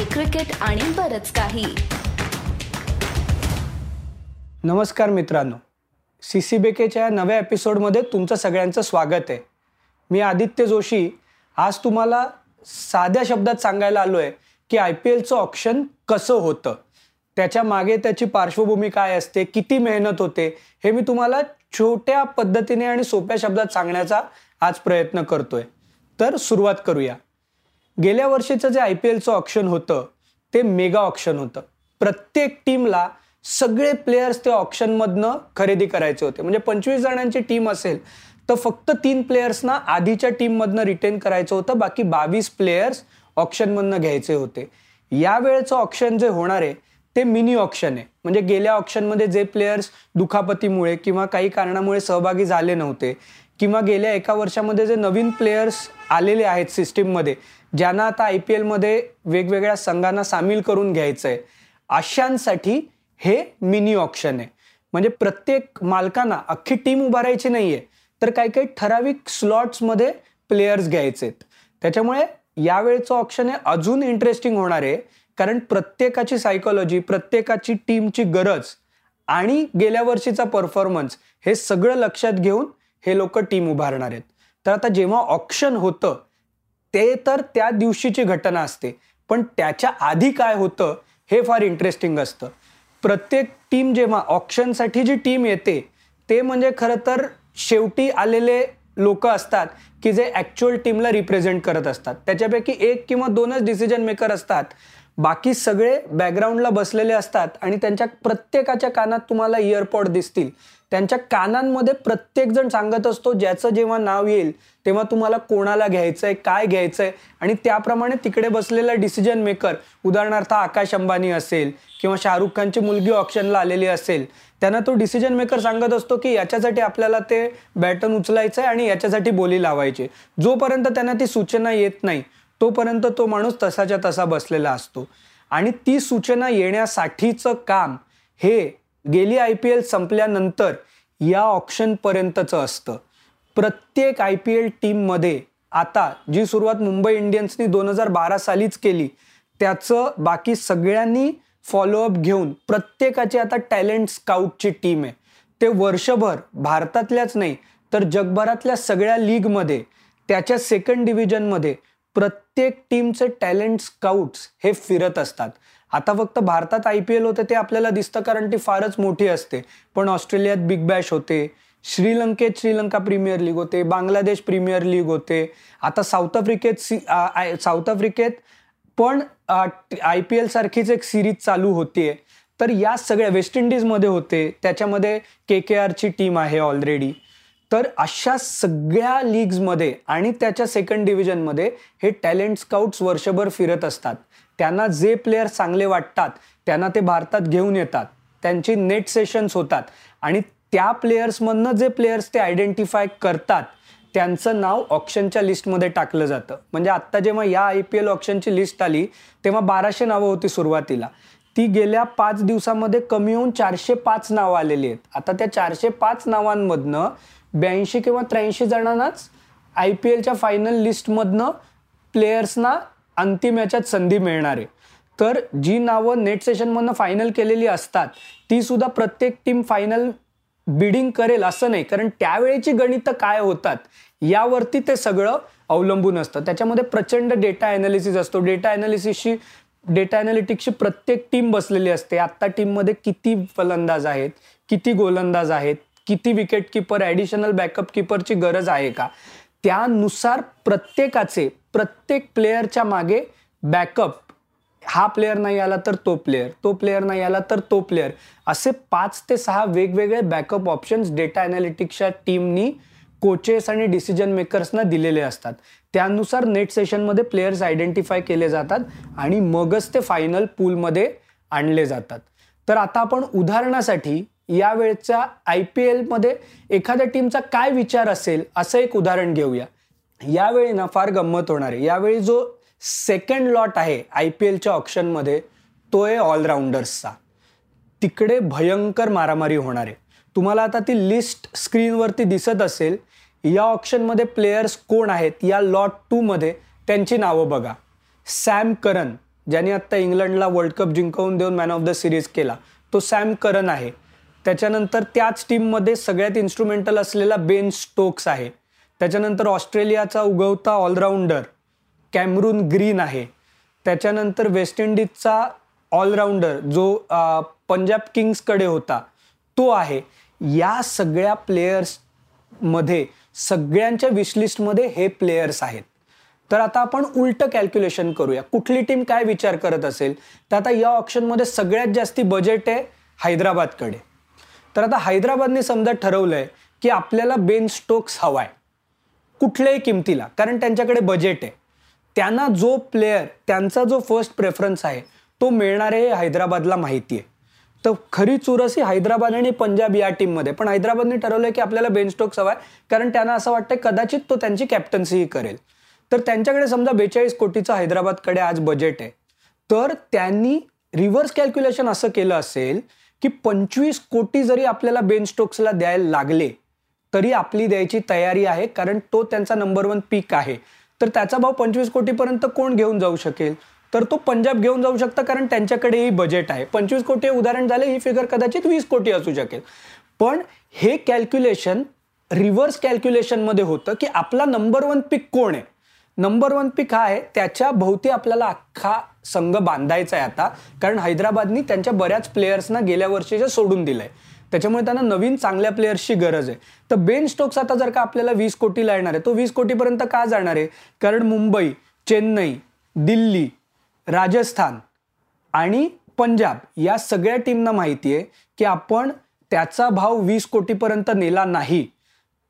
Hockey cricket आणि बरच काही. नमस्कार मित्रांनो. सी सी बेकेच्या नव्या एपिसोडमध्ये तुमचं सगळ्यांचं स्वागत आहे. मी आदित्य जोशी. आज तुम्हाला साध्या शब्दात सांगायला आलो आहे की आय पी एलचं ऑप्शन कसं होतं? त्याच्यामागे त्याची पार्श्वभूमी काय असते? किती मेहनत होते? हे मी तुम्हाला छोट्या पद्धतीने आणि सोप्या शब्दात सांगण्याचा आज प्रयत्न करतोय. तर सुरुवात करूया. गेल्या वर्षीचं जे आय पी एलचं ऑप्शन होतं ते मेगा ऑप्शन होतं. प्रत्येक टीमला सगळे प्लेयर्स ते ऑप्शनमधनं खरेदी करायचे होते. म्हणजे पंचवीस जणांची टीम असेल तर फक्त तीन प्लेयर्सना आधीच्या टीममधनं रिटेन करायचं होतं बाकी बावीस प्लेयर्स ऑप्शनमधनं घ्यायचे होते. यावेळेचं ऑप्शन जे होणार आहे ते मिनी ऑप्शन आहे. म्हणजे गेल्या ऑप्शनमध्ये जे प्लेयर्स दुखापतीमुळे किंवा काही कारणामुळे सहभागी झाले नव्हते किंवा गेल्या एका वर्षामध्ये जे नवीन प्लेयर्स आलेले आहेत सिस्टीममध्ये ज्यांना आता आय पी एलमध्ये वेगवेगळ्या संघांना सामील करून घ्यायचं आहे अशांसाठी हे मिनी ऑप्शन आहे. म्हणजे प्रत्येक मालकांना अख्खी टीम उभारायची नाही आहे तर काही काही ठराविक स्लॉट्समध्ये प्लेयर्स घ्यायचे आहेत त्याच्यामुळे यावेळचं ऑप्शन हे अजून इंटरेस्टिंग होणार आहे कारण प्रत्येकाची सायकोलॉजी प्रत्येकाची टीमची गरज आणि गेल्या वर्षीचा परफॉर्मन्स हे सगळं लक्षात घेऊन हे लोक टीम उभारणार आहेत. तर आता जेव्हा ऑप्शन होतं ते तर त्या दिवशीची घटना असते. पण त्याच्या आधी काय होतं हे फार इंटरेस्टिंग असतं. प्रत्येक टीम जेव्हा ऑप्शनसाठी जी टीम येते ते म्हणजे खरं तर शेवटी आलेले लोक असतात की जे ॲक्च्युअल टीमला रिप्रेझेंट करत असतात. त्याच्यापैकी एक किंवा दोनच डिसिजन मेकर असतात. बाकी सगळे बॅकग्राऊंडला बसलेले असतात आणि त्यांच्या प्रत्येकाच्या कानात तुम्हाला इयरपॉड दिसतील. त्यांच्या कानांमध्ये प्रत्येक जण सांगत असतो ज्याचं जेव्हा नाव येईल तेव्हा तुम्हाला कोणाला घ्यायचं आहे काय घ्यायचं आहे आणि त्याप्रमाणे तिकडे बसलेला डिसिजन मेकर उदाहरणार्थ आकाश अंबानी असेल किंवा शाहरुख खानची मुलगी ऑप्शनला आलेली असेल त्यांना तो डिसिजन मेकर सांगत असतो की याच्यासाठी आपल्याला ते बॅटन उचलायचं आहे आणि याच्यासाठी बोली लावायची. जोपर्यंत त्यांना ती सूचना येत नाही तोपर्यंत तो माणूस तसाच्या तसा बसलेला असतो. आणि ती सूचना येण्यासाठीचं काम हे गेली आय पी एल संपल्यानंतर या ऑप्शनपर्यंतचं असतं. प्रत्येक आय पी एल टीममध्ये आता जी सुरुवात मुंबई इंडियन्सनी दोन हजार बारा सालीच केली त्याचं बाकी सगळ्यांनी फॉलोअप घेऊन प्रत्येकाची आता टॅलेंट स्काउटची टीम आहे. ते वर्षभर भारतातल्याच नाही तर जगभरातल्या सगळ्या लीगमध्ये त्याच्या सेकंड डिव्हिजनमध्ये प्रत्येक टीमचे टॅलेंट स्काउट्स हे फिरत असतात. आता फक्त भारतात आय पी एल होते ते आपल्याला दिसतं कारण ती फारच मोठी असते. पण ऑस्ट्रेलियात बिग बॅश होते. श्रीलंकेत श्रीलंका प्रीमियर लीग होते. बांगलादेश प्रीमियर लीग होते. आता साऊथ आफ्रिकेत सी साऊथ आफ्रिकेत पण आय पी एलसारखीच एक सिरीज चालू होतीये. तर या सगळ्या वेस्ट इंडिजमध्ये होते. त्याच्यामध्ये के के आरची टीम आहे ऑलरेडी तर अशा सगळ्या लीग्समध्ये आणि त्याच्या सेकंड डिव्हिजनमध्ये हे टॅलेंट स्काउट्स वर्षभर फिरत असतात. त्यांना जे प्लेयर चांगले वाटतात त्यांना ते भारतात घेऊन येतात. त्यांची नेट सेशन्स होतात. आणि त्या प्लेयर्समधनं जे प्लेयर्स ते आयडेंटिफाय करतात त्यांचं नाव ऑप्शनच्या लिस्टमध्ये टाकलं जातं. म्हणजे आत्ता जेव्हा या आय पी एल ऑप्शनची लिस्ट आली तेव्हा बाराशे नावं होती सुरुवातीला. ती गेल्या पाच दिवसामध्ये कमी होऊन चारशे पाच नावं आलेली आहेत. आता त्या चारशे पाच नावांमधनं ब्याऐंशी किंवा त्र्याऐंशी जणांनाच आय पी एलच्या फायनल लिस्टमधनं प्लेयर्सना अंतिम याच्यात संधी मिळणार. आहे तर जी नावं नेट सेशनमधनं फायनल केलेली असतात ती सुद्धा प्रत्येक टीम फायनल बिडिंग करेल असं नाही. कारण त्यावेळेची गणितं काय होतात यावरती ते सगळं अवलंबून असतं. त्याच्यामध्ये प्रचंड डेटा ॲनालिसिस असतो. डेटा ॲनालिसिसची डेटा ॲनालिटिक्सची प्रत्येक टीम बसलेली असते. आत्ता टीममध्ये किती फलंदाज आहेत किती गोलंदाज आहेत किती विकेट किपर ॲडिशनल बॅकअप किपरची गरज आहे का? त्यानुसार प्रत्येकाचे प्रत्येक प्लेयरच्या मागे बॅकअप. हा प्लेअर नाही आला तर तो प्लेअर तो प्लेअर नाही आला तर तो प्लेअर असे पाच ते सहा वेगवेगळे बॅकअप ऑप्शन्स डेटा अनालिटिक्सच्या टीमनी कोचेस आणि डिसिजन मेकर्सना दिलेले असतात. त्यानुसार नेट सेशनमध्ये प्लेयर्स आयडेंटिफाय केले जातात आणि मगच ते फायनल पूलमध्ये आणले जातात. तर आता आपण उदाहरणासाठी यावेळच्या आय पी एलमध्ये एखाद्या टीमचा काय विचार असेल असं एक उदाहरण घेऊया. यावेळी ना फार गंमत होणार आहे. यावेळी जो सेकंड लॉट आहे आय पी एलच्या ऑप्शनमध्ये तो आहे ऑलराऊंडर्सचा तिकडे भयंकर मारामारी होणार आहे. तुम्हाला आता ती लिस्ट स्क्रीनवरती दिसत असेल या ऑप्शनमध्ये प्लेयर्स कोण आहेत या लॉट टूमध्ये त्यांची नावं बघा. सॅम करन ज्याने आत्ता इंग्लंडला वर्ल्ड कप जिंकवून देऊन मॅन ऑफ द सिरीज केला तो सॅम करन आहे. त्याच्यानंतर त्याच टीममध्ये सगळ्यात इन्स्ट्रुमेंटल असलेला बेन स्टोक्स आहे. त्याच्यानंतर ऑस्ट्रेलियाचा उगवता ऑलराऊंडर कॅमरून ग्रीन आहे. त्याच्यानंतर वेस्ट इंडिजचा ऑलराऊंडर जो पंजाब किंग्सकडे होता तो आहे. या सगळ्या प्लेयर्समध्ये सगळ्यांच्या विशलिस्टमध्ये हे प्लेयर्स आहेत. तर आता आपण उलटं कॅल्क्युलेशन करूया. कुठली टीम काय विचार करत असेल? तर आता या ऑप्शनमध्ये सगळ्यात जास्ती बजेट आहे हैदराबादकडे. तर आता हैदराबादने समजा ठरवलं आहे की आपल्याला बेन स्टोक्स हवा आहे कुठल्याही किमतीला कारण त्यांच्याकडे बजेट आहे. त्यांना जो प्लेअर त्यांचा जो फर्स्ट प्रेफरन्स आहे तो मिळणार आहे हैदराबादला माहिती आहे. तर खरी चुरस ही हैदराबाद आणि पंजाब या टीममध्ये पण हैदराबादने ठरवलं की आपल्याला बेन स्टोक्स हवाय कारण त्यांना असं वाटतं कदाचित तो त्यांची कॅप्टन्सीही करेल. तर त्यांच्याकडे समजा बेचाळीस कोटीचं हैदराबादकडे आज बजेट आहे. तर त्यांनी रिव्हर्स कॅल्क्युलेशन असं केलं असेल की पंचवीस कोटी जरी आपल्याला बेन स्टोक्सला द्यायला लागले तरी आपली द्यायची तयारी आहे कारण तो त्यांचा नंबर वन पीक आहे. तर त्याचा भाव पंचवीस कोटीपर्यंत कोण घेऊन जाऊ शकेल? तर तो पंजाब घेऊन जाऊ शकता कारण त्यांच्याकडेही बजेट आहे. पंचवीस कोटी उदाहरण झाले ही फिगर कदाचित वीस कोटी असू शकेल. पण हे कॅल्क्युलेशन रिव्हर्स कॅल्क्युलेशनमध्ये होतं की आपला नंबर वन पिक कोण आहे? नंबर वन पिक हा आहे त्याच्या भोवती आपल्याला अख्खा संघ बांधायचा आहे आता कारण हैदराबादनी त्यांच्या बऱ्याच प्लेयर्सना गेल्या वर्षीच्या सोडून दिलंय. त्याच्यामुळे त्यांना नवीन चांगल्या प्लेयर्सची गरज आहे. तर बेन स्टोक्स आता जर का आपल्याला वीस कोटीला येणार आहे तो वीस कोटीपर्यंत का जाणार आहे? कारण मुंबई चेन्नई दिल्ली राजस्थान आणि पंजाब या सगळ्या टीमना माहिती आहे की आपण त्याचा भाव वीस कोटीपर्यंत नेला नाही.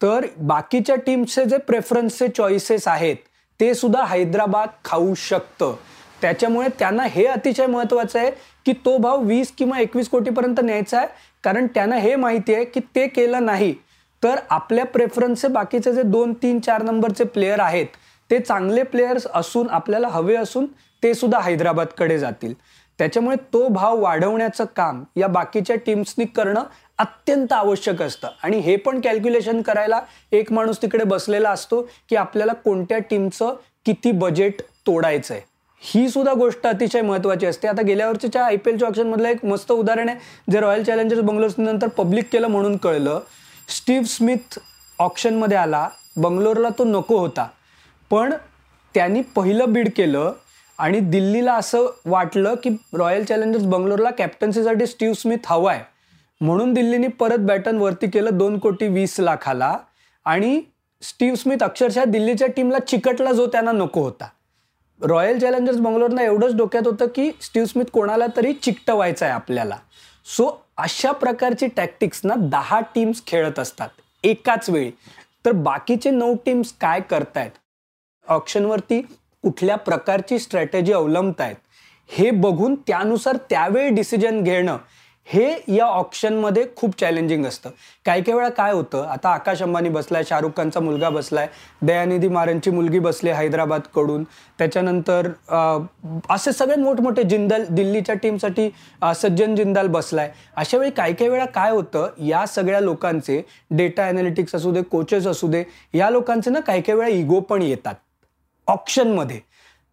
तर बाकीच्या टीमचे जे प्रेफरन्सचे चॉईसेस आहेत ते सुद्धा हैदराबाद खाऊ शकतं. त्याच्यामुळे त्यांना हे अतिशय महत्त्वाचं आहे की तो भाव वीस किंवा एकवीस कोटीपर्यंत न्यायचा आहे. कारण त्यांना हे माहिती आहे की ते केलं नाही तर आपल्या प्रेफरन्सचे बाकीचे जे दोन तीन चार नंबरचे प्लेयर आहेत ते चांगले प्लेयर्स असून आपल्याला हवे असून ते सुद्धा हैदराबादकडे जातील. त्याच्यामुळे तो भाव वाढवण्याचं काम या बाकीच्या टीम्सनी करणं अत्यंत आवश्यक असतं. आणि हे पण कॅल्क्युलेशन करायला एक माणूस तिकडे बसलेला असतो की आपल्याला कोणत्या टीमचं किती बजेट तोडायचं आहे ही सुद्धा गोष्ट अतिशय महत्त्वाची असते. आता गेल्या वर्षीच्या आय पी एलच्या ऑप्शनमधलं एक मस्त उदाहरण आहे. जे रॉयल चॅलेंजर्स बंगलोर नंतर पब्लिक केलं म्हणून कळलं स्टीव्ह स्मिथ ऑप्शनमध्ये आला. बंगलोरला तो नको होता. पण त्यांनी पहिलं बीड केलं आणि दिल्लीला असं वाटलं की रॉयल चॅलेंजर्स बंगलोरला कॅप्टन्सीसाठी स्टीव्ह स्मिथ हवा आहे. म्हणून दिल्लीने परत बॅटन वरती केलं दोन कोटी वीस लाखाला. आणि स्टीव्ह स्मिथ अक्षरशः दिल्लीच्या टीमला चिकटला जो त्यांना नको होता. रॉयल चॅलेंजर्स बंगलोरना एवढंच डोक्यात होतं की स्टीव्ह स्मिथ कोणाला तरी चिकटवायचं आहे आपल्याला. सो अशा प्रकारची टॅक्टिक्स ना दहा टीम्स खेळत असतात एकाच वेळी. तर बाकीचे नऊ टीम्स काय करतायत? ऑप्शनवरती कुठल्या प्रकारची स्ट्रॅटेजी अवलंबतायत? हे बघून त्यानुसार त्यावेळी डिसिजन घेणं हे या ऑप्शनमध्ये खूप चॅलेंजिंग असतं. काही काही वेळा काय होतं आता आकाश अंबानी बसलाय शाहरुख खानचा मुलगा बसलाय दयानिधी मारनची मुलगी बसली हैदराबादकडून. त्याच्यानंतर असे सगळे मोठमोठे जिंदाल दिल्लीच्या टीमसाठी सज्जन जिंदाल बसलाय. अशा वेळी काही काही वेळा काय होतं या सगळ्या लोकांचे डेटा अनालिटिक्स असू दे कोचेस असू दे या लोकांचे ना काही काही वेळा इगो पण येतात. ऑप्शनमध्ये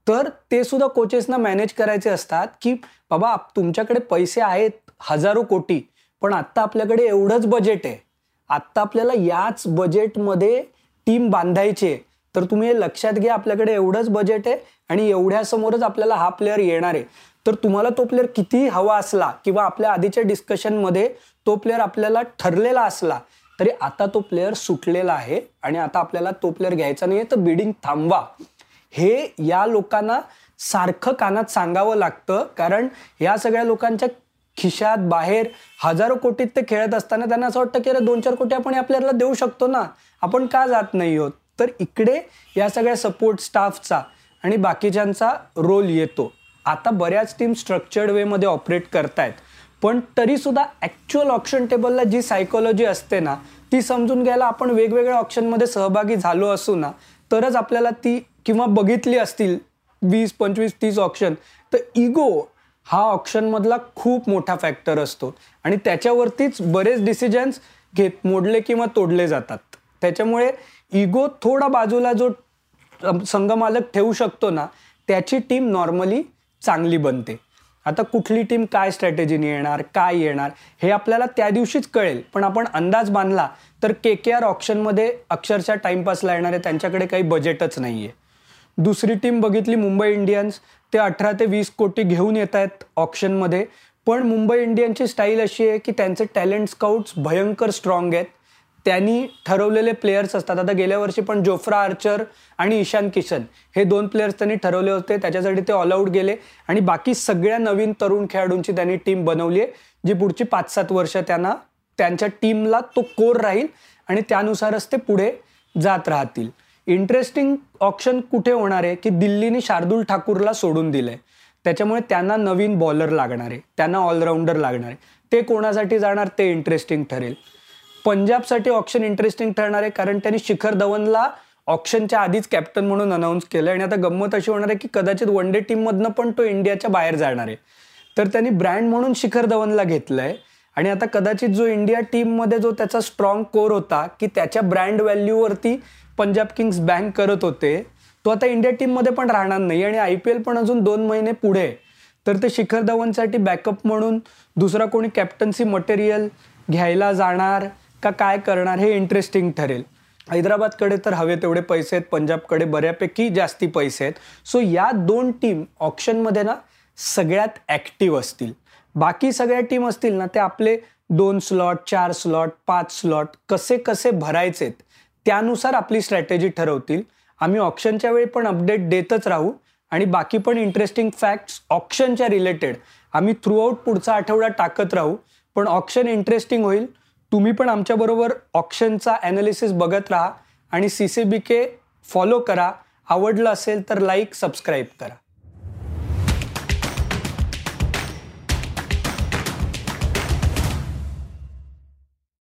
तर ते सुद्धा कोचेसना मॅनेज करायचे असतात की बाबा तुमच्याकडे पैसे आहेत हजारो कोटी. पण आत्ता आपल्याकडे एवढंच बजेट आहे. आत्ता आपल्याला याच बजेटमध्ये टीम बांधायची आहे. तर तुम्ही हे लक्षात घ्या आपल्याकडे एवढंच बजेट आहे आणि एवढ्यासमोरच आपल्याला हा प्लेअर येणार आहे. तर तुम्हाला तो प्लेअर किती हवा असला किंवा आपल्या आधीच्या डिस्कशनमध्ये तो प्लेअर आपल्याला ठरलेला असला तरी आता तो प्लेअर सुटलेला आहे आणि आता आपल्याला तो प्लेअर घ्यायचा नाही तर बिडिंग थांबवा. हे या लोकांना सारखं कानात सांगावं लागतं कारण या सगळ्या लोकांच्या खिशात बाहेर हजारो कोटीत ते खेळत असताना त्यांना असं वाटतं की अरे दोन चार कोटी आपण आपल्याला देऊ शकतो ना. आपण का जात नाही आहोत? तर इकडे या सगळ्या सपोर्ट स्टाफचा आणि बाकीच्यांचा रोल येतो. आता बऱ्याच टीम स्ट्रक्चर्ड वेमध्ये ऑपरेट करतायत. पण तरीसुद्धा ॲक्च्युअल ऑप्शन टेबलला जी सायकोलॉजी असते ना ती समजून घ्यायला आपण वेगवेगळ्या ऑप्शनमध्ये सहभागी झालो असू ना तरच आपल्याला ती किंवा बघितली असतील वीस पंचवीस तीस ऑप्शन तर इगो हा ऑप्शनमधला खूप मोठा फॅक्टर असतो. आणि त्याच्यावरतीच बरेच डिसिजन्स घेत मोडले किंवा तोडले जातात. त्याच्यामुळे इगो थोडा बाजूला जो संघमालक ठेवू शकतो ना त्याची टीम नॉर्मली चांगली बनते. आता कुठली टीम काय स्ट्रॅटेजीने येणार काय येणार हे आपल्याला त्या दिवशीच कळेल. पण आपण अंदाज बांधला तर के के आर ऑप्शनमध्ये अक्षरशः टाइमपासला येणार आहे त्यांच्याकडे काही बजेटच नाही आहे दुसरी टीम बघितली मुंबई इंडियन्स ते अठरा ते वीस कोटी घेऊन येत आहेत ऑप्शनमध्ये पण मुंबई इंडियनची स्टाईल अशी आहे की त्यांचे टॅलेंट स्काउट्स भयंकर स्ट्रॉंग आहेत. त्यांनी ठरवलेले प्लेयर्स असतात. आता गेल्या वर्षी पण जोफ्रा आर्चर आणि ईशान किशन हे दोन प्लेयर्स त्यांनी ठरवले होते. त्याच्यासाठी ते ऑल आऊट गेले. आणि बाकी सगळ्या नवीन तरुण खेळाडूंची त्यांनी टीम बनवली आहे जी पुढची पाच सात वर्ष त्यांना त्यांच्या टीमला तो कोर राहील आणि त्यानुसारच ते पुढे जात राहतील. इंटरेस्टिंग ऑप्शन कुठे होणार आहे की दिल्लीने शार्दुल ठाकूरला सोडून दिलंय? त्याच्यामुळे त्यांना नवीन बॉलर लागणार आहे. त्यांना ऑलराऊंडर लागणार आहे. ते कोणासाठी जाणार? ते इंटरेस्टिंग ठरेल. पंजाबसाठी ऑप्शन इंटरेस्टिंग ठरणार आहे कारण त्यांनी शिखर धवनला ऑप्शनच्या आधीच कॅप्टन म्हणून अनाऊन्स केलं आणि आता गंमत अशी होणार आहे की कदाचित वन डे टीममधनं पण तो इंडियाच्या बाहेर जाणार आहे. तर त्यांनी ब्रँड म्हणून शिखर धवनला घेतलंय. आणि आता कदाचित जो इंडिया टीममध्ये जो त्याचा स्ट्रॉंग कोर होता की त्याच्या ब्रँड व्हॅल्यूवरती पंजाब किंग्स बँक करत होते. तो आता इंडिया टीममध्ये पण राहणार नाही आणि आय पी एल पण अजून दोन महिने पुढे तर ते शिखर धवनसाठी बॅकअप म्हणून दुसरा कोणी कॅप्टन्सी मटेरियल घ्यायला जाणार का काय करणार हे इंटरेस्टिंग ठरेल. हैदराबादकडे तर हवे तेवढे पैसे आहेत पंजाबकडे बऱ्यापैकी जास्ती पैसे आहेत. सो या दोन टीम ऑप्शनमध्ये ना सगळ्यात ॲक्टिव्ह असतील. बाकी सगळ्या टीम असतील ना ते आपले दोन स्लॉट चार स्लॉट पाच स्लॉट कसे कसे भरायचेत त्यानुसार आपली स्ट्रॅटेजी ठरवतील. आम्ही ऑप्शनच्या वेळी पण अपडेट देतच राहू. आणि बाकी पण इंटरेस्टिंग फॅक्ट्स ऑप्शनच्या रिलेटेड आम्ही थ्रूआउट पुढचा आठवडा टाकत राहू. पण ऑप्शन इंटरेस्टिंग होईल. तुम्ही पण आमच्याबरोबर ऑप्शनचा ॲनालिसिस बघत राहा. आणि C C B K follow करा. आवडलं असेल तर लाईक सबस्क्राईब करा.